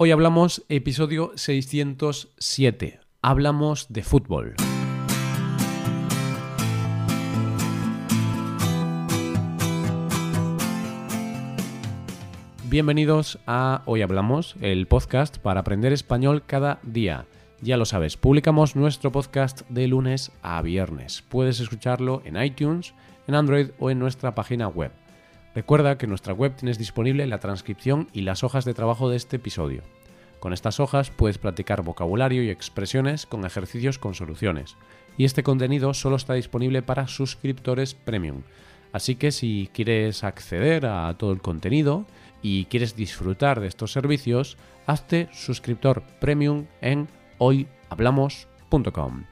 Hoy hablamos episodio 607. Hablamos de fútbol. Bienvenidos a Hoy Hablamos, el podcast para aprender español cada día. Ya lo sabes, publicamos nuestro podcast de lunes a viernes. Puedes escucharlo en iTunes, en Android o en nuestra página web. Recuerda que en nuestra web tienes disponible la transcripción y las hojas de trabajo de este episodio. Con estas hojas puedes practicar vocabulario y expresiones con ejercicios con soluciones. Y este contenido solo está disponible para suscriptores premium. Así que si quieres acceder a todo el contenido y quieres disfrutar de estos servicios, hazte suscriptor premium en hoyhablamos.com.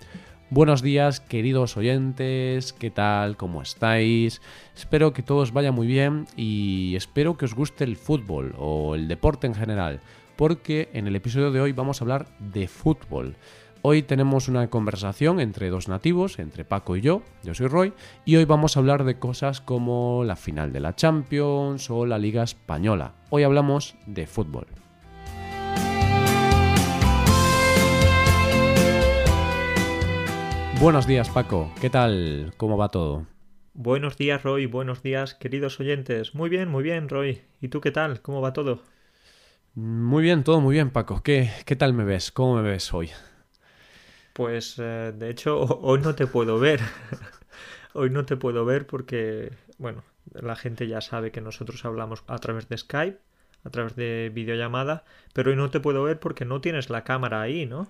Buenos días queridos oyentes, ¿qué tal? ¿Cómo estáis? Espero que todos vaya muy bien y espero que os guste el fútbol o el deporte en general, porque en el episodio de hoy vamos a hablar de fútbol. Hoy tenemos una conversación entre dos nativos, entre Paco y yo, yo soy Roy, y hoy vamos a hablar de cosas como la final de la Champions o la Liga Española. Hoy hablamos de fútbol. Buenos días Paco, ¿qué tal? ¿Cómo va todo? Buenos días Roy, buenos días queridos oyentes. Muy bien, muy bien Roy. ¿Y tú qué tal? ¿Cómo va todo? Muy bien, todo muy bien Paco. ¿Qué, qué tal me ves? ¿Cómo me ves hoy? Pues eh, de hecho hoy no te puedo ver. hoy no te puedo ver porque, bueno, la gente ya sabe que nosotros hablamos a través de Skype, a través de videollamada, pero hoy no te puedo ver porque no tienes la cámara ahí, ¿no?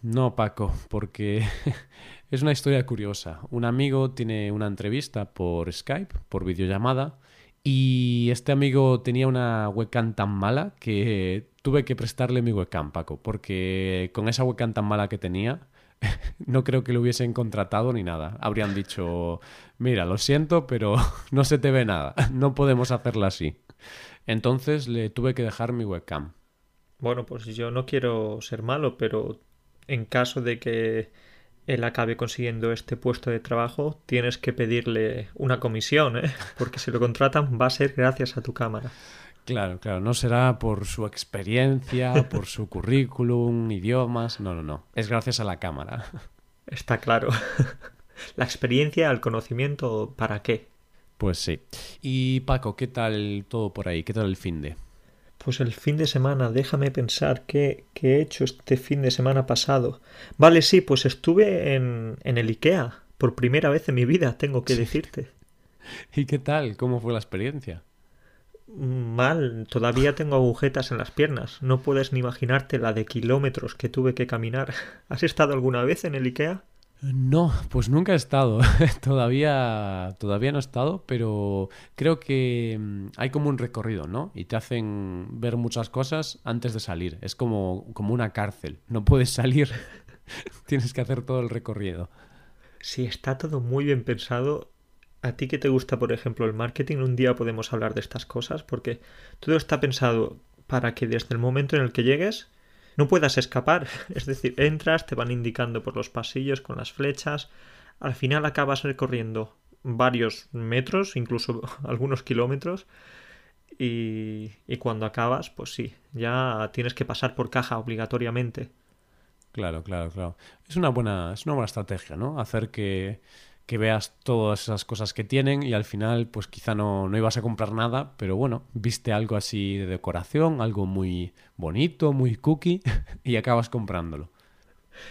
No, Paco, porque es una historia curiosa. Un amigo tiene una entrevista por Skype, por videollamada, y este amigo tenía una webcam tan mala que tuve que prestarle mi webcam, Paco, porque con esa webcam tan mala que tenía, no creo que lo hubiesen contratado ni nada. Habrían dicho, mira, lo siento, pero no se te ve nada, no podemos hacerla así. Entonces le tuve que dejar mi webcam. Bueno, pues yo no quiero ser malo, pero en caso de que él acabe consiguiendo este puesto de trabajo, tienes que pedirle una comisión, ¿eh? porque si lo contratan va a ser gracias a tu cámara. Claro, claro, no será por su experiencia, por su currículum, idiomas, no, no, no, es gracias a la cámara. Está claro. La experiencia, el conocimiento, ¿para qué? Pues sí. Y Paco, ¿qué tal todo por ahí? ¿Qué tal el fin de? Pues el fin de semana, déjame pensar qué, qué, he hecho este fin de semana pasado. Vale, sí, pues estuve en, en el IKEA, por primera vez en mi vida, tengo que decirte. ¿Y qué tal? ¿Cómo fue la experiencia? Mal, todavía tengo agujetas en las piernas. No puedes ni imaginarte la de kilómetros que tuve que caminar. ¿Has estado alguna vez en el IKEA? No, pues nunca he estado. todavía, todavía no he estado, pero creo que mm, hay como un recorrido, ¿no? Y te hacen ver muchas cosas antes de salir. Es como, como una cárcel. No puedes salir. Tienes que hacer todo el recorrido. Sí, está todo muy bien pensado. A ti que te gusta, por ejemplo, el marketing, un día podemos hablar de estas cosas, porque todo está pensado para que desde el momento en el que llegues no puedas escapar. Es decir, entras, te van indicando por los pasillos con las flechas, al final acabas recorriendo varios metros, incluso algunos kilómetros, y, y cuando acabas, pues sí, ya tienes que pasar por caja obligatoriamente. Claro, claro, claro. Es una buena, es una buena estrategia, ¿no? Hacer que que veas todas esas cosas que tienen y al final pues quizá no, no, ibas a comprar nada, pero bueno, viste algo así de decoración, algo muy bonito, muy cookie y acabas comprándolo.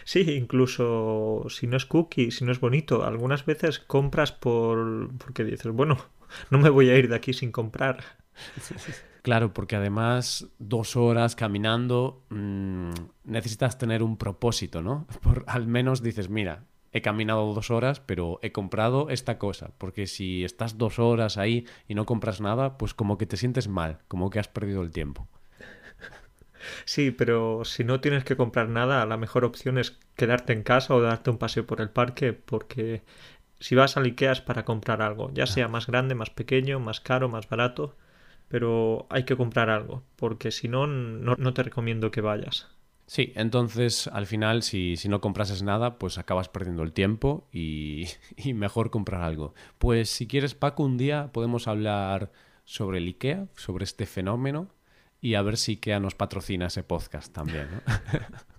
Sí, incluso si no es cookie, si no es bonito, algunas veces compras por porque dices, bueno, no me voy a ir de aquí sin comprar. Claro, porque además dos horas caminando mmm, necesitas tener un propósito, ¿no? Por, al menos dices, mira, he caminado dos horas, pero he comprado esta cosa. Porque si estás dos horas ahí y no compras nada, pues como que te sientes mal, como que has perdido el tiempo. Sí, pero si no tienes que comprar nada, la mejor opción es quedarte en casa o darte un paseo por el parque, porque si vas al Ikea es para comprar algo, ya sea más grande, más pequeño, más caro, más barato, pero hay que comprar algo, porque si no, no, no te recomiendo que vayas. Sí, entonces al final si, si, no comprases nada, pues acabas perdiendo el tiempo y, y, mejor comprar algo. Pues si quieres, Paco, un día podemos hablar sobre el IKEA, sobre este fenómeno y a ver si IKEA nos patrocina ese podcast también. ¿no?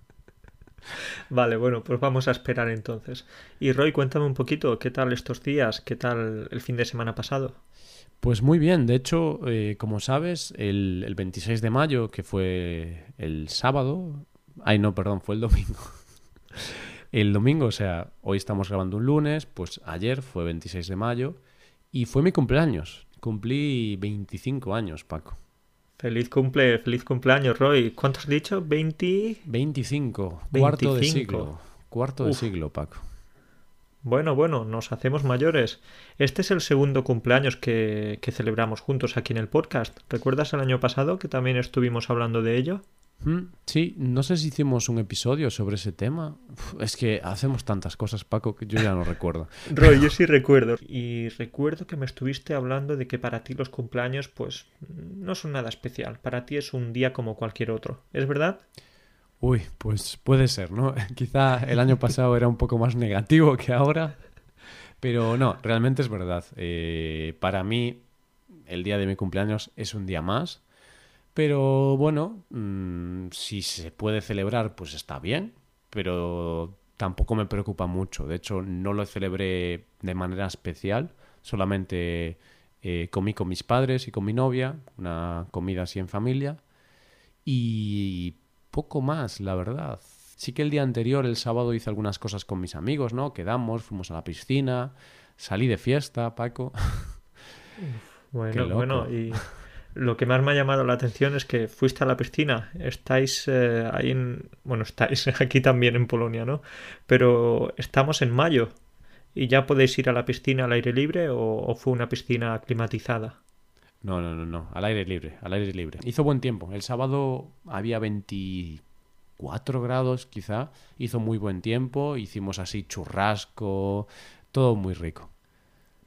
Vale, bueno, pues vamos a esperar entonces. Y Roy, cuéntame un poquito, ¿qué tal estos días? ¿Qué tal el fin de semana pasado? Pues muy bien, de hecho, eh, como sabes, el, el 26 de mayo, que fue el sábado, ay no, perdón, fue el domingo. El domingo, o sea, hoy estamos grabando un lunes, pues ayer fue 26 de mayo y fue mi cumpleaños. Cumplí 25 años, Paco. Feliz cumple, feliz cumpleaños, Roy. ¿Cuánto has dicho? 20... 25, cuarto de 25. siglo. Cuarto de siglo, Paco. Bueno, bueno, nos hacemos mayores. Este es el segundo cumpleaños que, que celebramos juntos aquí en el podcast. ¿Recuerdas el año pasado que también estuvimos hablando de ello? Sí, no sé si hicimos un episodio sobre ese tema. Es que hacemos tantas cosas, Paco, que yo ya no recuerdo. Roy, yo sí recuerdo. Y recuerdo que me estuviste hablando de que para ti los cumpleaños, pues, no son nada especial. Para ti es un día como cualquier otro. ¿Es verdad? Uy, pues puede ser, ¿no? Quizá el año pasado era un poco más negativo que ahora. Pero no, realmente es verdad. Eh, para mí, el día de mi cumpleaños es un día más. Pero bueno, mm, si se puede celebrar, pues está bien. Pero tampoco me preocupa mucho. De hecho, no lo celebré de manera especial. Solamente eh, comí con mis padres y con mi novia. Una comida así en familia. Y poco más, la verdad. Sí que el día anterior, el sábado, hice algunas cosas con mis amigos, ¿no? Quedamos, fuimos a la piscina, salí de fiesta, Paco. Bueno, bueno, y lo que más me ha llamado la atención es que fuiste a la piscina. Estáis eh, ahí en... Bueno, estáis aquí también en Polonia, ¿no? Pero estamos en mayo. ¿Y ya podéis ir a la piscina al aire libre o, fue una piscina climatizada? No, no, no, no, al aire libre, al aire libre. Hizo buen tiempo. El sábado había 24 grados, quizá. Hizo muy buen tiempo. Hicimos así churrasco, todo muy rico.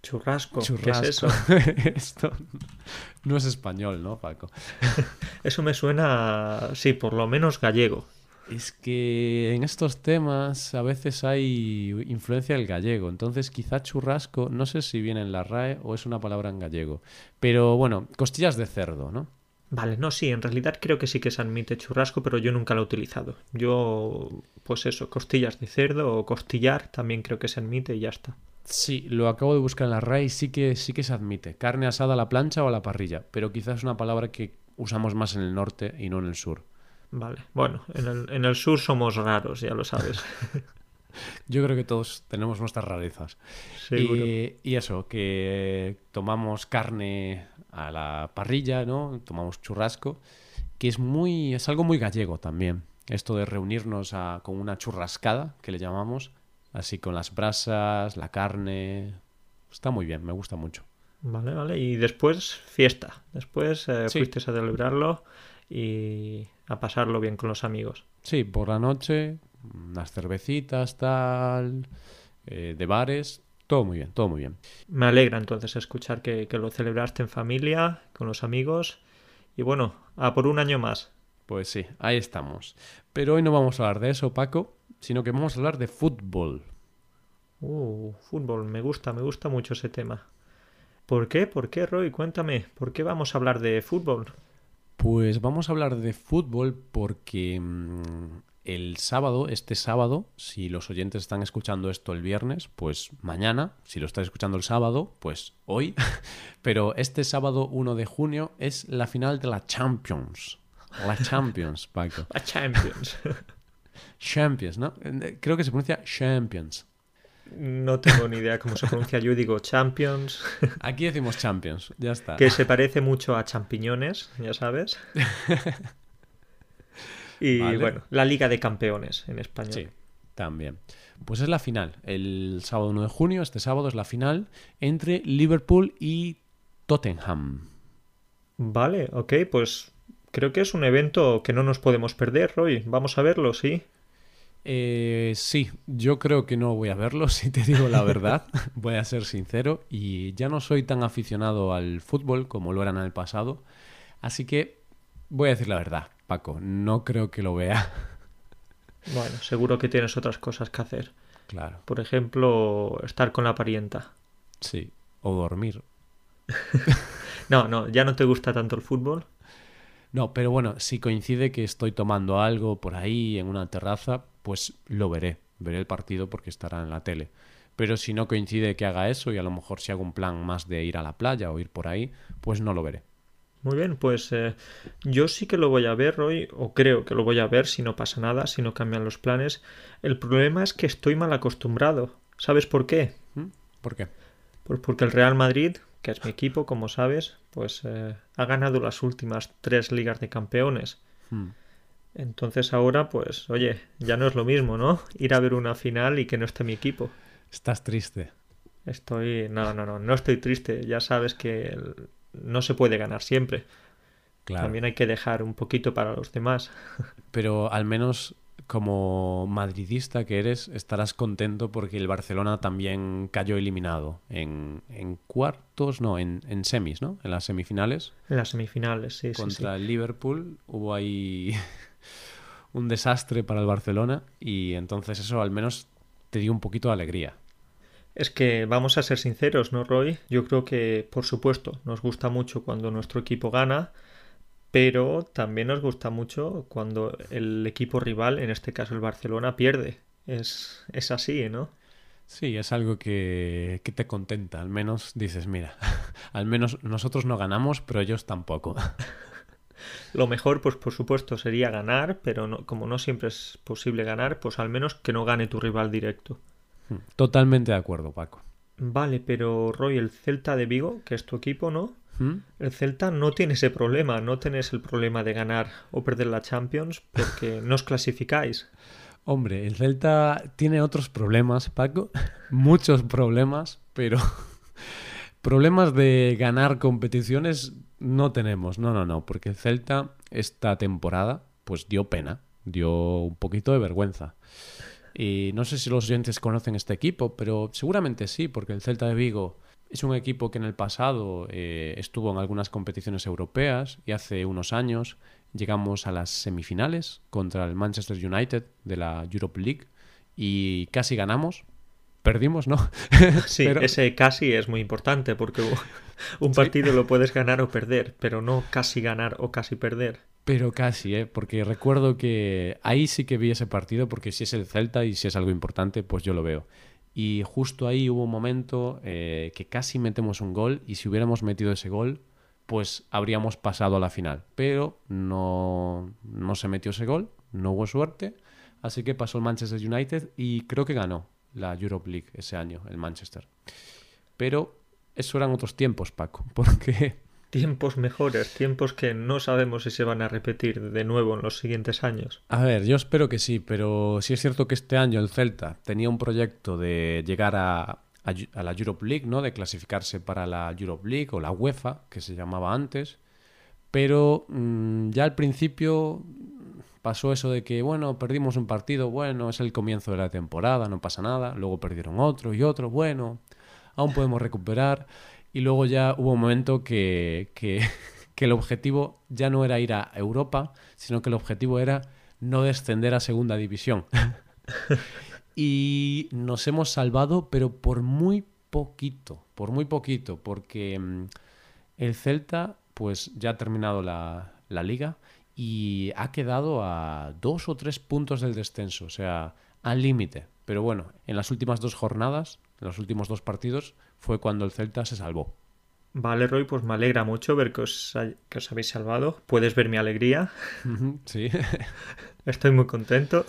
Churrasco. ¿Qué es eso? Esto no es español, ¿no, Paco? Eso me suena, sí, por lo menos gallego. Es que en estos temas a veces hay influencia del gallego, entonces quizá churrasco, no sé si viene en la RAE o es una palabra en gallego, pero bueno, costillas de cerdo, ¿no? Vale, no, sí, en realidad creo que sí que se admite churrasco, pero yo nunca lo he utilizado. Yo, pues eso, costillas de cerdo o costillar también creo que se admite y ya está. Sí, lo acabo de buscar en la RAE y sí que, sí que se admite, carne asada a la plancha o a la parrilla, pero quizás es una palabra que usamos más en el norte y no en el sur. Vale, bueno, en el, en el sur somos raros, ya lo sabes. Yo creo que todos tenemos nuestras rarezas. Y, y eso, que tomamos carne a la parrilla, ¿no? Tomamos churrasco, que es muy, es algo muy gallego también. Esto de reunirnos a- con una churrascada, que le llamamos, así con las brasas, la carne. Está muy bien, me gusta mucho. Vale, vale. Y después, fiesta. Después eh, Sí. fuiste a celebrarlo y a pasarlo bien con los amigos. Sí, por la noche, unas cervecitas, tal, eh, de bares, todo muy bien, todo muy bien. Me alegra entonces escuchar que, que lo celebraste en familia, con los amigos. Y bueno, a por un año más. Pues sí, ahí estamos. Pero hoy no vamos a hablar de eso, Paco, sino que vamos a hablar de fútbol. Uh, fútbol, me gusta, me gusta mucho ese tema. ¿Por qué? ¿Por qué, Roy? Cuéntame, ¿por qué vamos a hablar de fútbol? Pues vamos a hablar de fútbol porque mm, el sábado, este sábado, si los oyentes están escuchando esto el viernes, pues mañana, si lo estáis escuchando el sábado, pues hoy, pero este sábado 1 de junio es la final de la Champions. La Champions, Paco. La Champions. Champions, ¿no? Eh, Creo que se pronuncia Champions. No tengo ni idea cómo se pronuncia. Yo digo Champions, Aquí decimos Champions, ya está. que se parece mucho a champiñones, ya sabes. Y Vale. bueno, la Liga de Campeones en español. Sí, también. Pues es la final. El sábado 1 de junio, este sábado es la final entre Liverpool y Tottenham. Vale, ok, pues creo que es un evento que no nos podemos perder, Roy. Vamos a verlo, sí. Eh, sí, yo creo que no voy a verlo, si te digo la verdad. voy a ser sincero. Y ya no soy tan aficionado al fútbol como lo era en el pasado. Así que voy a decir la verdad, Paco. No creo que lo vea. Bueno, seguro que tienes otras cosas que hacer. Claro, Por ejemplo, estar con la parienta. sí. O dormir. No, no, ya no te gusta tanto el fútbol. No, pero bueno, si coincide que estoy tomando algo por ahí en una terraza, pues lo veré. Veré el partido porque estará en la tele. Pero si no coincide que haga eso y a lo mejor si hago un plan más de ir a la playa o ir por ahí, pues no lo veré. Muy bien, pues eh, yo sí que lo voy a ver hoy, o creo que lo voy a ver si no pasa nada, si no cambian los planes. El problema es que estoy mal acostumbrado. ¿Sabes por qué? ¿Mm? ¿Por qué? Pues porque el Real Madrid, que es mi equipo, como sabes, pues eh, ha ganado las últimas tres ligas de campeones. Hmm. Entonces ahora, pues, oye, ya no es lo mismo, ¿no? Ir a ver una final y que no esté mi equipo. Estás triste. Estoy... No, no, no, no estoy triste. Ya sabes que no se puede ganar siempre. Claro. También hay que dejar un poquito para los demás. Pero al menos como madridista que eres, estarás contento porque el Barcelona también cayó eliminado en, en cuartos, no, en, en, semis, ¿no? En las semifinales. En las semifinales, sí. Contra sí, sí. el Liverpool hubo ahí un desastre para el Barcelona y entonces eso al menos te dio un poquito de alegría. Es que vamos a ser sinceros, ¿no, Roy? Yo creo que, por supuesto, nos gusta mucho cuando nuestro equipo gana, pero también nos gusta mucho cuando el equipo rival, en este caso el Barcelona, pierde. Es, es así, ¿no? Sí, es algo que, que te contenta. Al menos dices, mira, al menos nosotros no ganamos, pero ellos tampoco. Lo mejor, pues por supuesto, sería ganar, pero no, como no siempre es posible ganar, pues al menos que no gane tu rival directo. Totalmente de acuerdo, Paco. Vale, pero Roy, el Celta de Vigo, que es tu equipo, ¿no? ¿Mm? El Celta no tiene ese problema, no tenés el problema de ganar o perder la Champions porque no os clasificáis. Hombre, el Celta tiene otros problemas, Paco, muchos problemas, pero problemas de ganar competiciones no tenemos, no, no, no, porque el Celta esta temporada pues dio pena, dio un poquito de vergüenza. Y no sé si los oyentes conocen este equipo, pero seguramente sí, porque el Celta de Vigo es un equipo que en el pasado eh, estuvo en algunas competiciones europeas y hace unos años llegamos a las semifinales contra el Manchester United de la Europe League y casi ganamos. Perdimos, ¿no? Sí, pero... ese casi es muy importante porque un partido ¿Sí? lo puedes ganar o perder, pero no casi ganar o casi perder. Pero casi, ¿eh? Porque recuerdo que ahí sí que vi ese partido, porque si es el Celta y si es algo importante, pues yo lo veo. Y justo ahí hubo un momento eh, que casi metemos un gol y si hubiéramos metido ese gol, pues habríamos pasado a la final. Pero no, no se metió ese gol, no hubo suerte, así que pasó el Manchester United y creo que ganó la Europe League ese año, el Manchester. Pero eso eran otros tiempos, Paco, porque tiempos mejores, tiempos que no sabemos si se van a repetir de nuevo en los siguientes años. A ver, yo espero que sí, pero sí es cierto que este año el Celta tenía un proyecto de llegar a, a, la Europe League, ¿no? De clasificarse para la Europe League o la UEFA, que se llamaba antes, pero mmm, ya al principio pasó eso de que, bueno, perdimos un partido, bueno, es el comienzo de la temporada, no pasa nada, luego perdieron otro y otro, bueno, aún podemos recuperar. Y luego ya hubo un momento que, que, que, el objetivo ya no era ir a Europa, sino que el objetivo era no descender a segunda división. y nos hemos salvado, pero por muy poquito, por muy poquito, porque mmm, el Celta pues ya ha terminado la, la liga y ha quedado a dos o tres puntos del descenso, o sea, al límite. Pero bueno, en las últimas dos jornadas, en los últimos dos partidos, fue cuando el Celta se salvó. Vale, Roy, pues me alegra mucho ver que os, que os habéis salvado. Puedes ver mi alegría. Sí. Estoy muy contento.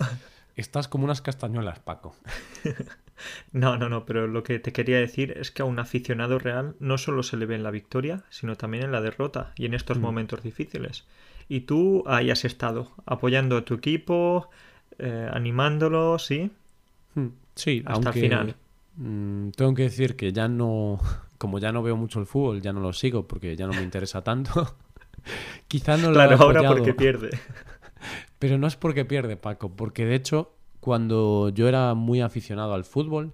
Estás como unas castañuelas, Paco. No, no, no, pero lo que te quería decir es que a un aficionado real no solo se le ve en la victoria, sino también en la derrota y en estos mm. momentos difíciles. Y tú ahí has estado, apoyando a tu equipo, eh, animándolo, ¿sí? Sí, hasta aunque, el final. Mmm, tengo que decir que ya no, como ya no veo mucho el fútbol, ya no lo sigo porque ya no me interesa tanto. Quizá no lo claro, ahora porque pierde. Pero no es porque pierde, Paco, porque de hecho, cuando yo era muy aficionado al fútbol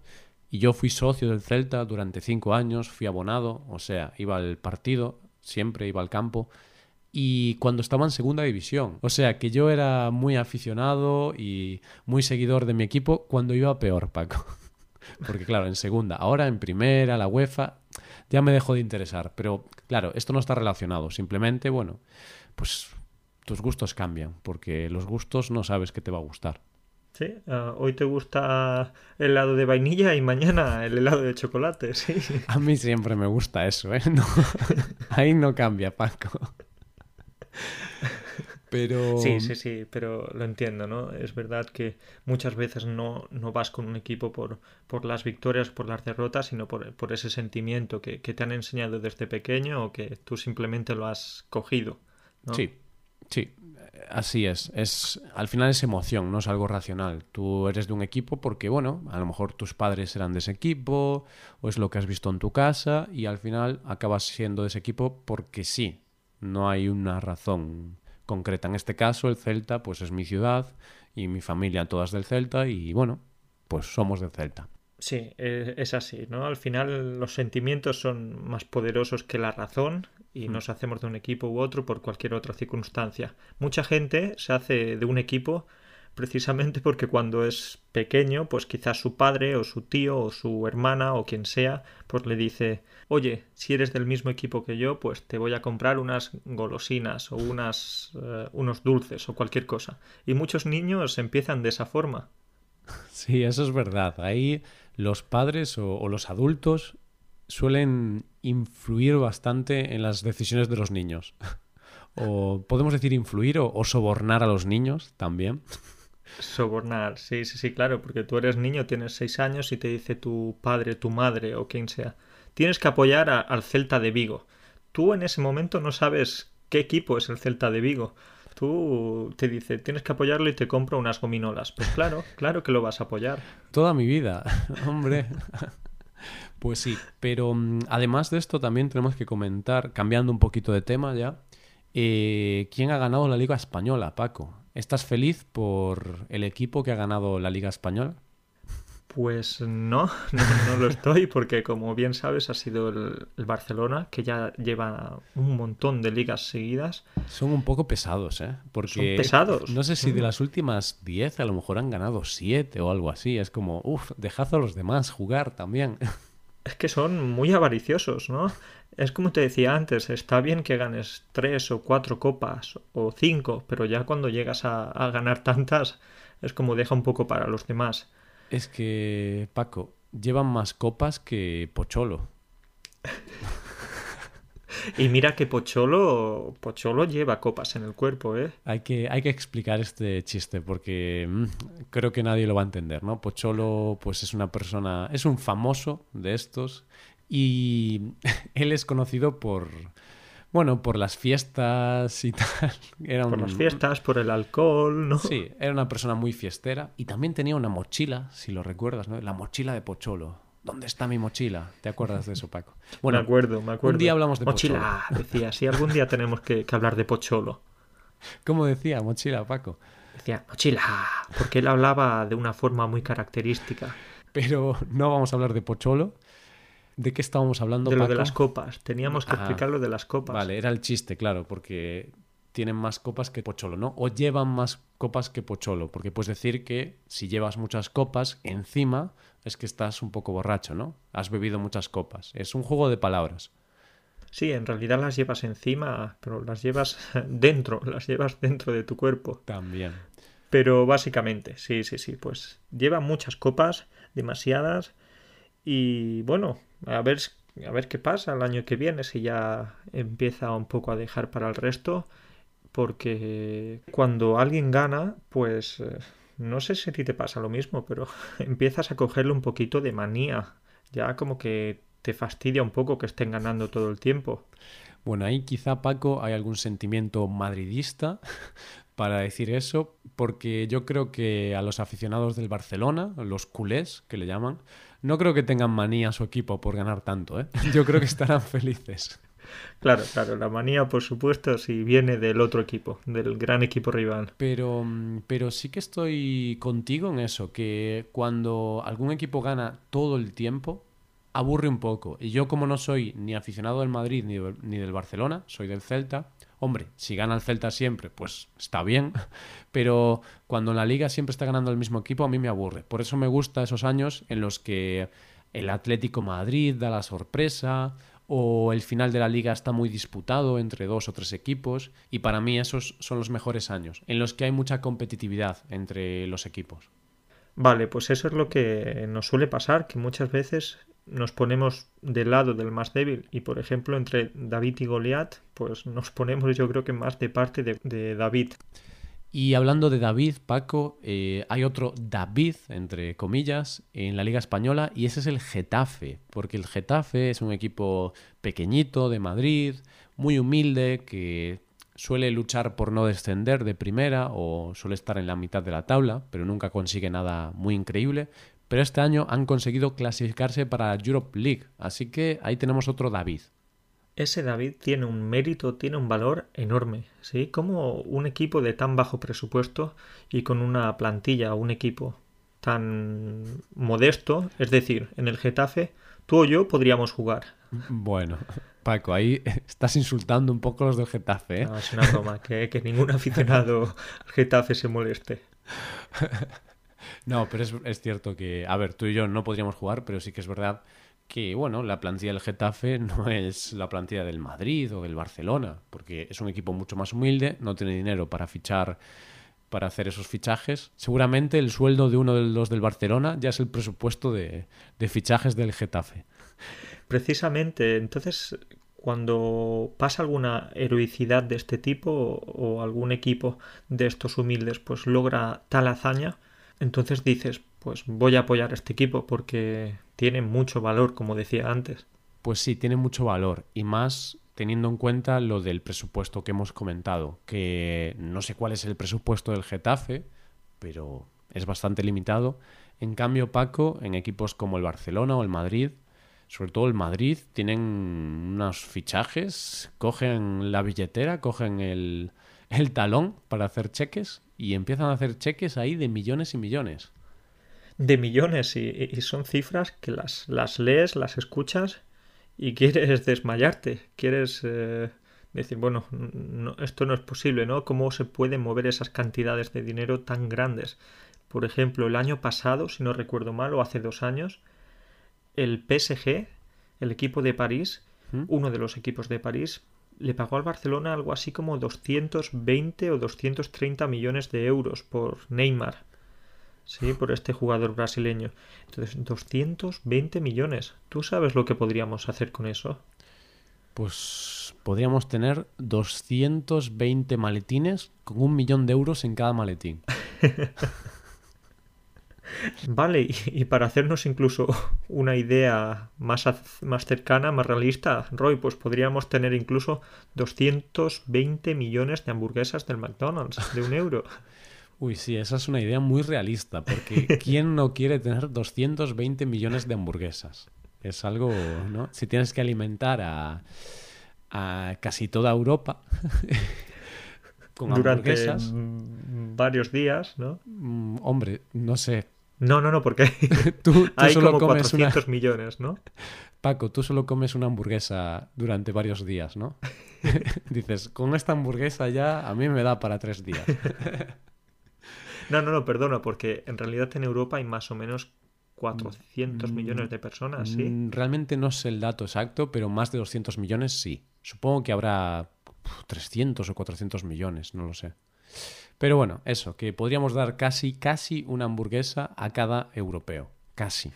y yo fui socio del Celta durante cinco años, fui abonado, o sea, iba al partido, siempre iba al campo, y cuando estaba en segunda división. O sea, que yo era muy aficionado y muy seguidor de mi equipo cuando iba peor, Paco. Porque claro, en segunda, ahora en primera, la UEFA, ya me dejó de interesar. Pero claro, esto no está relacionado. Simplemente, bueno, pues tus gustos cambian, porque los gustos no sabes qué te va a gustar. Sí, ah, hoy te gusta el helado de vainilla y mañana el helado de chocolate, sí. A mí siempre me gusta eso, ¿eh? ahí no cambia, Paco. Pero... Sí, sí, sí, pero lo entiendo, ¿no? Es verdad que muchas veces no, no vas con un equipo por, por las victorias, por las derrotas, sino por, por ese sentimiento que, que, te han enseñado desde pequeño o que tú simplemente lo has cogido. ¿no? Sí, sí, así es. es. Al final es emoción, no es algo racional. Tú eres de un equipo porque, bueno, a lo mejor tus padres eran de ese equipo o es lo que has visto en tu casa y al final acabas siendo de ese equipo porque sí. No hay una razón concreta. En este caso, el Celta, pues es mi ciudad y mi familia todas del Celta y bueno, pues somos del Celta. Sí, es así, ¿no? Al final los sentimientos son más poderosos que la razón y nos hacemos de un equipo u otro por cualquier otra circunstancia. Mucha gente se hace de un equipo precisamente porque cuando es pequeño, pues quizás su padre o su tío o su hermana o quien sea, pues le dice, oye, si eres del mismo equipo que yo, pues te voy a comprar unas golosinas o unas, uh, unos dulces o cualquier cosa. Y muchos niños empiezan de esa forma. Sí, eso es verdad. Ahí los padres o, los adultos suelen influir bastante en las decisiones de los niños. o podemos decir influir o sobornar a los niños también. Sobornar, sí, sí, sí, claro, porque tú eres niño, tienes seis años y te dice tu padre, tu madre o quien sea, tienes que apoyar al Celta de Vigo. Tú en ese momento no sabes qué equipo es el Celta de Vigo. Tú te dice, tienes que apoyarlo y te compro unas gominolas. Pues claro, claro que lo vas a apoyar. Toda mi vida, hombre. Pues sí, pero mm, además de esto también tenemos que comentar, cambiando un poquito de tema ya, eh, ¿quién ha ganado la Liga Española, Paco? ¿Estás feliz por el equipo que ha ganado la Liga Española? Pues no, no, no, lo estoy, porque como bien sabes ha sido el, el, Barcelona, que ya lleva un montón de ligas seguidas. Son un poco pesados, ¿eh? Porque Son pesados. No sé si de las últimas 10 a lo mejor han ganado 7 o algo así. Es como, uff, dejad a los demás jugar también. Es que son muy avariciosos, ¿no? Es como te decía antes, está bien que ganes tres o cuatro copas o cinco, pero ya cuando llegas a, a ganar tantas es como deja un poco para los demás. Es que, Paco, llevan más copas que Pocholo. y mira que Pocholo, Pocholo lleva copas en el cuerpo, ¿eh? Hay que, hay que explicar este chiste porque mmm, creo que nadie lo va a entender, ¿no? Pocholo, pues es una persona, es un famoso de estos y él es conocido por, bueno, por las fiestas y tal. Era un... Por las fiestas, por el alcohol, ¿no? Sí, era una persona muy fiestera y también tenía una mochila, si lo recuerdas, ¿no? La mochila de Pocholo. ¿Dónde está mi mochila? ¿Te acuerdas de eso, Paco? Bueno, me acuerdo, me acuerdo. Un día hablamos de mochila, Pocholo. decía, sí, algún día tenemos que, que hablar de Pocholo. ¿Cómo decía mochila, Paco? Decía, mochila, porque él hablaba de una forma muy característica. Pero no vamos a hablar de Pocholo. ¿De qué estábamos hablando? De lo Paco? de las copas. Teníamos que Ah, explicar lo de las copas. Vale, era el chiste, claro, porque tienen más copas que Pocholo, ¿no? O llevan más copas que Pocholo, porque puedes decir que si llevas muchas copas encima es que estás un poco borracho, ¿no? Has bebido muchas copas. Es un juego de palabras. Sí, en realidad las llevas encima, pero las llevas dentro, las llevas dentro de tu cuerpo. También. Pero básicamente, sí, sí, sí, pues lleva muchas copas, demasiadas, y bueno, a ver, a ver qué pasa el año que viene, si ya empieza un poco a dejar para el resto, porque cuando alguien gana, pues eh, no sé si a ti te pasa lo mismo, pero empiezas a cogerle un poquito de manía, ya como que te fastidia un poco que estén ganando todo el tiempo. Bueno, ahí quizá, Paco, hay algún sentimiento madridista para decir eso, porque yo creo que a los aficionados del Barcelona, los culés, que le llaman, no creo que tengan manía a su equipo por ganar tanto, ¿eh? Yo creo que estarán felices. Claro, claro, la manía, por supuesto, si viene del otro equipo, del gran equipo rival. Pero, pero sí que estoy contigo en eso, que cuando algún equipo gana todo el tiempo, aburre un poco. Y yo como no soy ni aficionado del Madrid ni, ni del Barcelona, soy del Celta, hombre, si gana el Celta siempre, pues está bien, pero cuando en la liga siempre está ganando el mismo equipo, a mí me aburre. Por eso me gusta esos años en los que el Atlético Madrid da la sorpresa, o el final de la liga está muy disputado entre dos o tres equipos y para mí esos son los mejores años, en los que hay mucha competitividad entre los equipos. Vale, pues eso es lo que nos suele pasar, que muchas veces nos ponemos del lado del más débil y por ejemplo entre David y Goliat, pues nos ponemos yo creo que más de parte de, David. Y hablando de David, Paco, eh, hay otro David, entre comillas, en la Liga Española y ese es el Getafe, porque el Getafe es un equipo pequeñito de Madrid, muy humilde, que suele luchar por no descender de primera o suele estar en la mitad de la tabla, pero nunca consigue nada muy increíble. Pero este año han conseguido clasificarse para Europe League, así que ahí tenemos otro David ese David tiene un mérito, tiene un valor enorme, ¿sí? Como un equipo de tan bajo presupuesto y con una plantilla, un equipo tan modesto, es decir, en el Getafe, tú o yo podríamos jugar. Bueno, Paco, ahí estás insultando un poco a los del Getafe, ¿eh? No, es una broma, que, que ningún aficionado al Getafe se moleste. No, pero es, es cierto que, a ver, tú y yo no podríamos jugar, pero sí que es verdad que bueno, la plantilla del Getafe no es la plantilla del Madrid o del Barcelona, porque es un equipo mucho más humilde, no tiene dinero para fichar para hacer esos fichajes. Seguramente el sueldo de uno de los del Barcelona ya es el presupuesto de, de fichajes del Getafe. Precisamente, entonces cuando pasa alguna heroicidad de este tipo o algún equipo de estos humildes pues logra tal hazaña, entonces dices, pues voy a apoyar a este equipo porque tiene mucho valor, como decía antes. Pues sí, tiene mucho valor y más teniendo en cuenta lo del presupuesto que hemos comentado, que no sé cuál es el presupuesto del Getafe, pero es bastante limitado. En cambio, Paco, en equipos como el Barcelona o el Madrid, sobre todo el Madrid, tienen unos fichajes, cogen la billetera, cogen el, el talón para hacer cheques y empiezan a hacer cheques ahí de millones y millones de millones y, son cifras que las, las, lees, las escuchas y quieres desmayarte, quieres eh, decir, bueno, esto no es posible, ¿no? ¿Cómo se pueden mover esas cantidades de dinero tan grandes? Por ejemplo, el año pasado, si no recuerdo mal, o hace dos años, el PSG, el equipo de París, ¿Mm? uno de los equipos de París, le pagó al Barcelona algo así como 220 o 230 millones de euros por Neymar. Sí, por este jugador brasileño. Entonces, 220 millones. ¿Tú sabes lo que podríamos hacer con eso? Pues podríamos tener 220 maletines con un millón de euros en cada maletín. vale, y, para hacernos incluso una idea más, más cercana, más realista, Roy, pues podríamos tener incluso 220 millones de hamburguesas del McDonald's de un euro. Uy, sí, esa es una idea muy realista, porque ¿quién no quiere tener 220 millones de hamburguesas? Es algo, ¿no? Si tienes que alimentar a, casi toda Europa con Durante varios días, ¿no? Mm, hombre, no sé. No, no, no, porque tú, hay solo como comes 400 millones, ¿no? Paco, tú solo comes una hamburguesa durante varios días, ¿no? Dices, con esta hamburguesa ya a mí me da para tres días. No, no, no, perdona, porque en realidad en Europa hay más o menos 400 millones de personas, ¿sí? Mm, realmente no sé el dato exacto, pero más de 200 millones sí. Supongo que habrá 300 o 400 millones, no lo sé. Pero bueno, eso, que podríamos dar casi, casi una hamburguesa a cada europeo. Casi.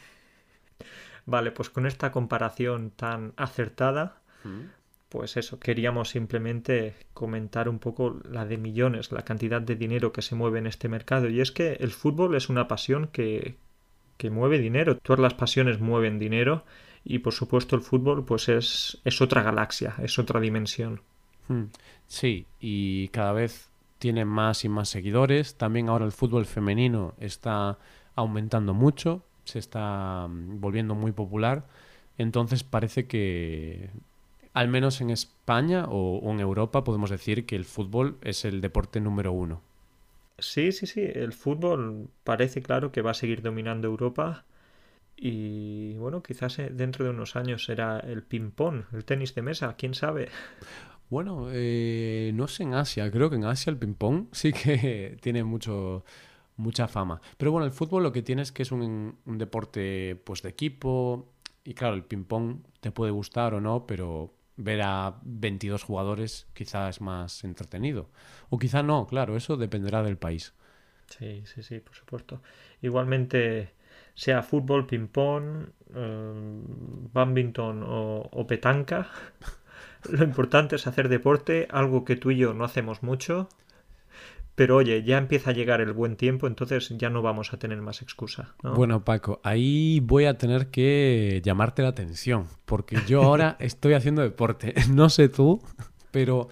Vale, pues con esta comparación tan acertada, pues eso, queríamos simplemente comentar un poco la de millones, la cantidad de dinero que se mueve en este mercado. Y es que el fútbol es una pasión que, que mueve dinero. Todas las pasiones mueven dinero y por supuesto el fútbol pues es, es otra galaxia, es otra dimensión. Hmm. Sí, y cada vez tiene más y más seguidores. También ahora el fútbol femenino está aumentando mucho, se está mm, volviendo muy popular. Entonces parece que al menos en España o, en Europa podemos decir que el fútbol es el deporte número uno. Sí, sí, sí, el fútbol parece claro que va a seguir dominando Europa y bueno, quizás eh, dentro de unos años será el ping-pong, el tenis de mesa, quién sabe. Bueno, eh, no sé en Asia, creo que en Asia el ping-pong sí que tiene mucho, mucha fama. Pero bueno, el fútbol lo que tiene es que es un, un deporte pues de equipo, Y claro, el ping-pong te puede gustar o no, pero ver a 22 jugadores quizá es más entretenido. O quizá no, claro, eso dependerá del país. Sí, sí, sí, por supuesto. Igualmente, sea fútbol, ping-pong, eh, o, o petanca, lo importante es hacer deporte, algo que tú y yo no hacemos mucho. Pero oye, ya empieza a llegar el buen tiempo, entonces ya no vamos a tener más excusa. ¿no? Bueno, Paco, ahí voy a tener que llamarte la atención, porque yo ahora estoy haciendo deporte. No sé tú, pero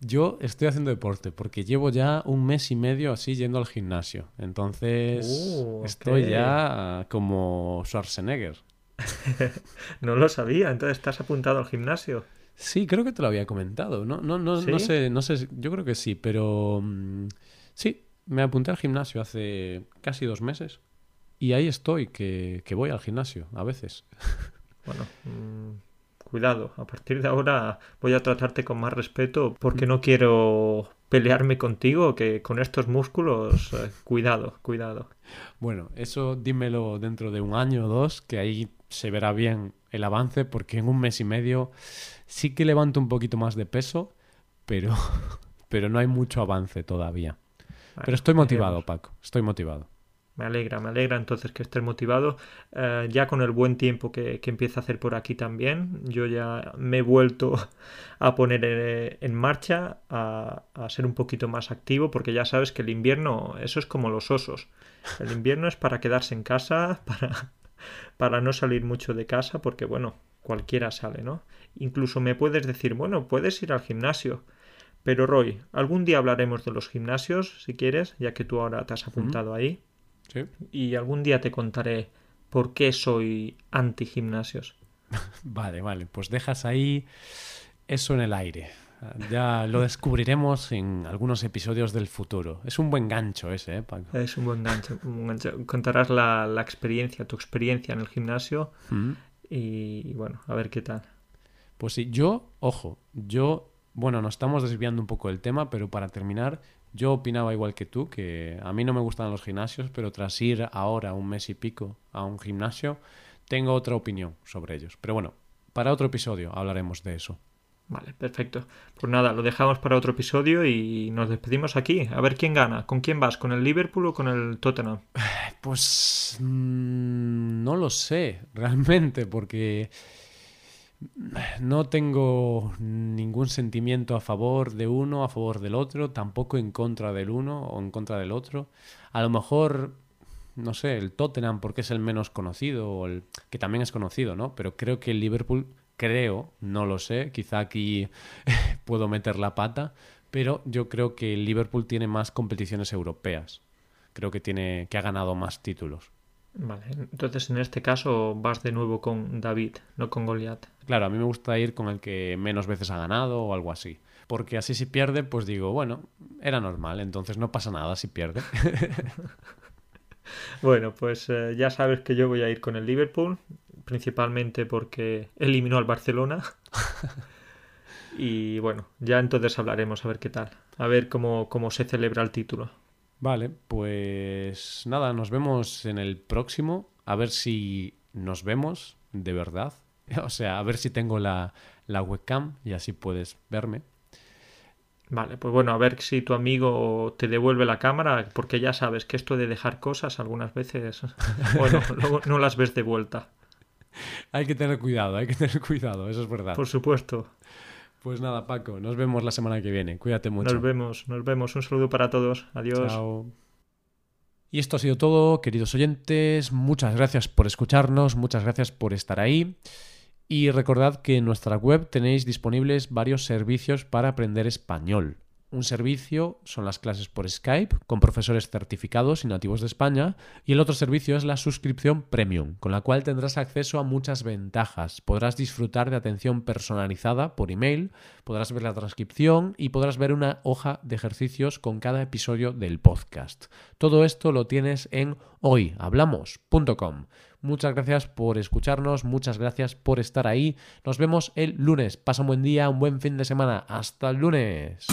yo estoy haciendo deporte, porque llevo ya un mes y medio así yendo al gimnasio. Entonces Uh, estoy ya como Schwarzenegger. no lo sabía, entonces estás apuntado al gimnasio. Sí, creo que te lo había comentado. No, no, no, no sé, no sé, yo creo que sí, pero mm, sí, me apunté al gimnasio hace casi dos meses y ahí estoy, que, que voy al gimnasio a veces. Bueno, mm, cuidado, a partir de ahora voy a tratarte con más respeto porque no quiero pelearme contigo, que con estos músculos, eh, cuidado, cuidado. Bueno, eso dímelo dentro de un año o dos, que ahí se verá bien el avance, porque en un mes y medio sí que levanto un poquito más de peso, pero, pero no hay mucho avance todavía. Pero estoy motivado, veremos. Paco, estoy motivado. Me alegra, me alegra entonces que estés motivado. Eh, ya con el buen tiempo que, que empieza a hacer por aquí también, yo ya me he vuelto a poner eh, en marcha, a, a ser un poquito más activo, porque ya sabes que el invierno, eso es como los osos. El invierno es para quedarse en casa, para, para no salir mucho de casa, porque bueno, cualquiera sale, ¿no? Incluso me puedes decir, bueno, puedes ir al gimnasio. Pero Roy, algún día hablaremos de los gimnasios, si quieres, ya que tú ahora te has apuntado ahí ¿Sí? y algún día te contaré por qué soy anti gimnasios. Vale, vale, pues dejas ahí eso en el aire. Ya lo descubriremos en algunos episodios del futuro. Es un buen gancho ese, ¿eh, Paco? Es un buen gancho. un buen gancho. Contarás la, la experiencia, tu experiencia en el gimnasio Mm. y bueno, a ver qué tal. Pues sí, yo, ojo, yo, bueno, nos estamos desviando un poco del tema, pero para terminar, yo opinaba igual que tú, que a mí no me gustan los gimnasios, pero tras ir ahora un mes y pico a un gimnasio, tengo otra opinión sobre ellos. Pero bueno, para otro episodio hablaremos de eso. Vale, perfecto. Pues nada, lo dejamos para otro episodio y nos despedimos aquí. A ver quién gana. ¿Con quién vas? ¿Con el Liverpool o con el Tottenham? Pues mm, no lo sé realmente, porque no tengo ningún sentimiento a favor de uno, a favor del otro, tampoco en contra del uno o en contra del otro. A lo mejor, no sé, el Tottenham porque es el menos conocido, o el que también es conocido, ¿no? Pero creo que el Liverpool, creo, no lo sé, quizá aquí puedo meter la pata, pero yo creo que el Liverpool tiene más competiciones europeas. Creo que tiene que ha ganado más títulos. Vale, entonces en este caso vas de nuevo con David, no con Goliat. Claro, a mí me gusta ir con el que menos veces ha ganado o algo así. Porque así si pierde, pues digo, bueno, era normal, entonces no pasa nada si pierde. Bueno, pues eh, ya sabes que yo voy a ir con el Liverpool, principalmente porque eliminó al Barcelona. y bueno, ya entonces hablaremos a ver qué tal, a ver cómo, cómo se celebra el título. Vale, pues nada, nos vemos en el próximo. A ver si nos vemos de verdad. O sea, a ver si tengo la, la webcam y así puedes verme. Vale, pues bueno, a ver si tu amigo te devuelve la cámara, porque ya sabes que esto de dejar cosas algunas veces, bueno, luego no las ves de vuelta. Hay que tener cuidado, hay que tener cuidado, eso es verdad. Por supuesto. Pues nada, Paco, nos vemos la semana que viene. Cuídate mucho. Nos vemos, nos vemos. Un saludo para todos. Adiós. Chao. Y esto ha sido todo, queridos oyentes. Muchas gracias por escucharnos, muchas gracias por estar ahí. Y recordad que en nuestra web tenéis disponibles varios servicios para aprender español. Un servicio son las clases por Skype con profesores certificados y nativos de España y el otro servicio es la suscripción premium, con la cual tendrás acceso a muchas ventajas. Podrás disfrutar de atención personalizada por email, podrás ver la transcripción y podrás ver una hoja de ejercicios con cada episodio del podcast. Todo esto lo tienes en hoyhablamos.com. Muchas gracias por escucharnos, muchas gracias por estar ahí. Nos vemos el lunes. Pasa un buen día, un buen fin de semana. Hasta el lunes.